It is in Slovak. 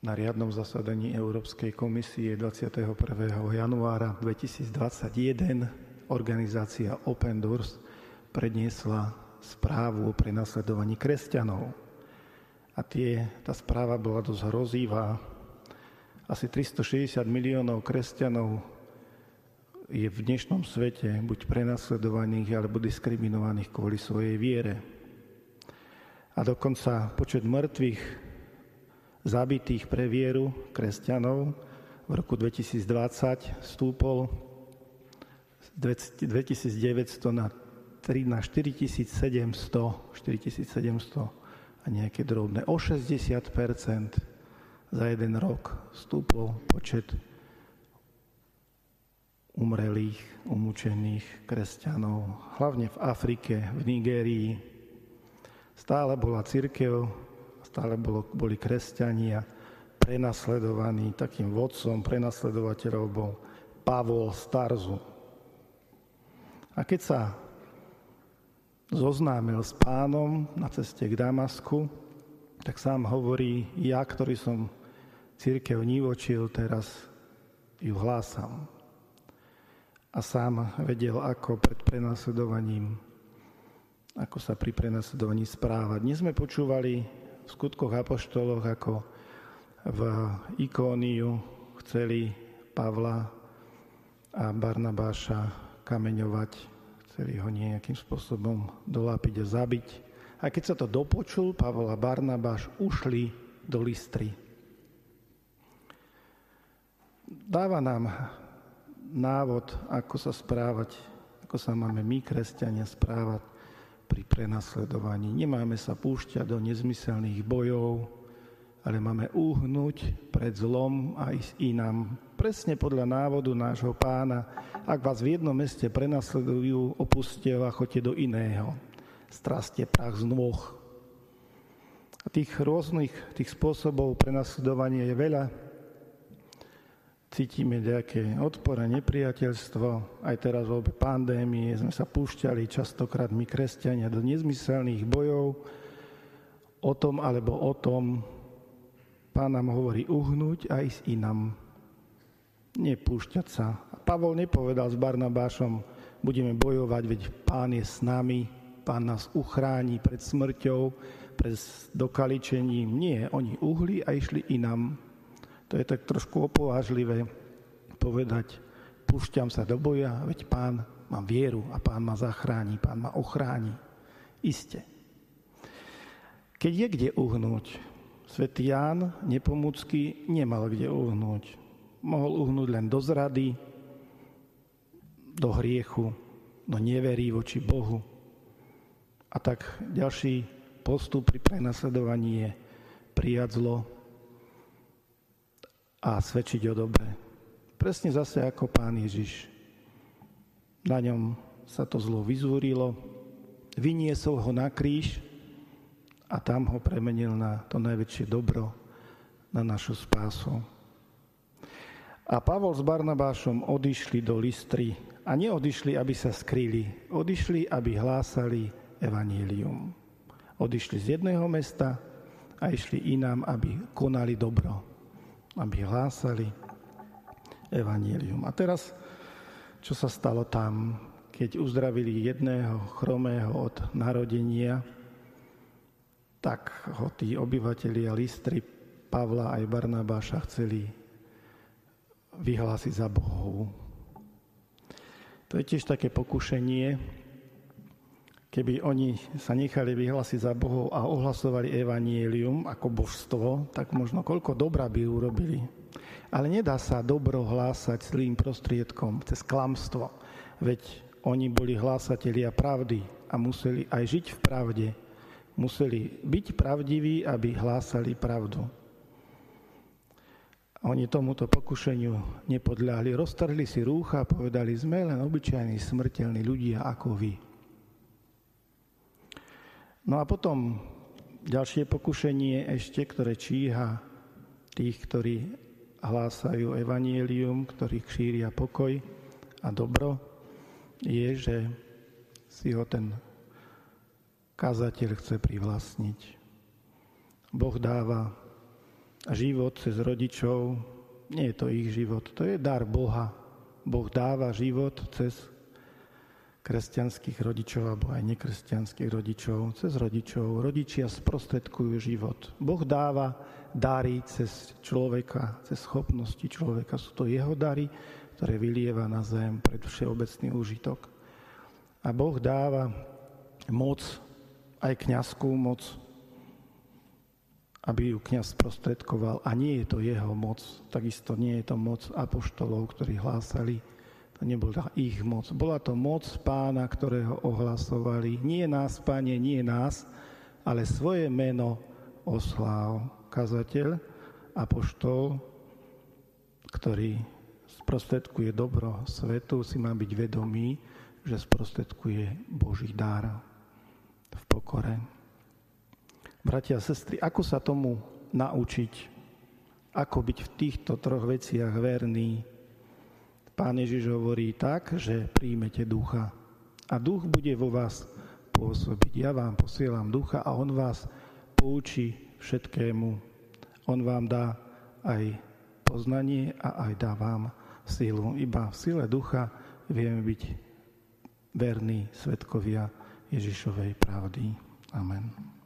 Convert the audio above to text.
na riadnom zasadaní Európskej komisie 21. januára 2021 organizácia Open Doors predniesla správu o prenasledovaní kresťanov. A tie, tá správa bola dosť hrozivá. Asi 360 miliónov kresťanov je v dnešnom svete buď prenasledovaných alebo diskriminovaných kvôli svojej viere. A dokonca počet mŕtvych zabitých pre vieru kresťanov v roku 2020 stúpol z 2900 na 3 na 4700, 4700 a nejaké drobné. O 60% za jeden rok stúpol počet umrelých, umúčených kresťanov, hlavne v Afrike, v Nigérii. Stále bola církev stále bolo, boli kresťania prenasledovaní. Takým vodcom prenasledovateľov bol Pavol Starzu. A keď sa zoznámil s pánom na ceste k Damasku, tak sám hovorí, ja, ktorý som církev nivočil, teraz ju hlásam. A sám vedel, ako pred prenasledovaním, ako sa pri prenasledovaní správať. Dnes sme počúvali v skutkoch apoštoloch, ako v Ikóniu chceli Pavla a Barnabáša kameňovať, chceli ho nejakým spôsobom dolápiť a zabiť. A keď sa to dopočul, Pavol a Barnabáš ušli do Listry. Dáva nám návod, ako sa správať, ako sa máme my, kresťania, správať pri prenasledovaní. Nemáme sa púšťať do nezmyselných bojov, ale máme uhnúť pred zlom a ísť inám. Presne podľa návodu nášho pána, ak vás v jednom meste prenasledujú, opuste a choďte do iného. Straste prach z nôh. A tých rôznych tých spôsobov prenasledovania je veľa cítime nejaké odpor a nepriateľstvo. Aj teraz v obe pandémie sme sa púšťali častokrát my kresťania do nezmyselných bojov o tom alebo o tom. Pán nám hovorí uhnúť a ísť inam. Nepúšťať sa. Pavol nepovedal s Barnabášom, budeme bojovať, veď pán je s nami, pán nás uchráni pred smrťou, pred dokaličením. Nie, oni uhli a išli inam to je tak trošku opovážlivé povedať, púšťam sa do boja, veď pán má vieru a pán ma zachráni, pán ma ochráni. Iste. Keď je kde uhnúť, svätý Ján nepomúcky nemal kde uhnúť. Mohol uhnúť len do zrady, do hriechu, do neverí voči Bohu. A tak ďalší postup pri prenasledovaní je prijať zlo a svedčiť o dobre. Presne zase ako pán Ježiš. Na ňom sa to zlo vyzúrilo, vyniesol ho na kríž a tam ho premenil na to najväčšie dobro, na našu spásu. A Pavol s Barnabášom odišli do Listry a neodišli, aby sa skrýli, odišli, aby hlásali evanílium. Odišli z jedného mesta a išli inám, aby konali dobro aby hlásali evanílium. A teraz, čo sa stalo tam, keď uzdravili jedného chromého od narodenia, tak ho tí obyvatelia Listry, Pavla aj Barnabáša chceli vyhlásiť za Bohov. To je tiež také pokušenie, Keby oni sa nechali vyhlásiť za Bohov a ohlasovali evanielium ako božstvo, tak možno koľko dobra by urobili. Ale nedá sa dobro hlásať zlým prostriedkom, cez klamstvo. Veď oni boli hlásatelia pravdy a museli aj žiť v pravde. Museli byť pravdiví, aby hlásali pravdu. Oni tomuto pokušeniu nepodľahli. Roztrhli si rúcha a povedali, sme len obyčajní smrteľní ľudia ako vy. No a potom ďalšie pokušenie ešte, ktoré číha tých, ktorí hlásajú evanielium, ktorí šíria pokoj a dobro, je, že si ho ten kazateľ chce privlastniť. Boh dáva život cez rodičov, nie je to ich život, to je dar Boha. Boh dáva život cez kresťanských rodičov alebo aj nekresťanských rodičov, cez rodičov. Rodičia sprostredkujú život. Boh dáva dary cez človeka, cez schopnosti človeka. Sú to jeho dary, ktoré vylieva na zem pred všeobecný úžitok. A Boh dáva moc, aj kniazskú moc, aby ju kniaz sprostredkoval. A nie je to jeho moc, takisto nie je to moc apoštolov, ktorí hlásali. To nebola ich moc. Bola to moc pána, ktorého ohlasovali. Nie nás, páne, nie nás, ale svoje meno oslál kazateľ, apoštol, ktorý sprostredkuje dobro svetu, si má byť vedomý, že sprostredkuje Boží dar v pokore. Bratia a sestry, ako sa tomu naučiť? Ako byť v týchto troch veciach verný? Pán Ježiš hovorí tak, že príjmete ducha a duch bude vo vás pôsobiť. Ja vám posielam ducha a on vás poučí všetkému. On vám dá aj poznanie a aj dá vám sílu. Iba v sile ducha vieme byť verní svetkovia Ježišovej pravdy. Amen.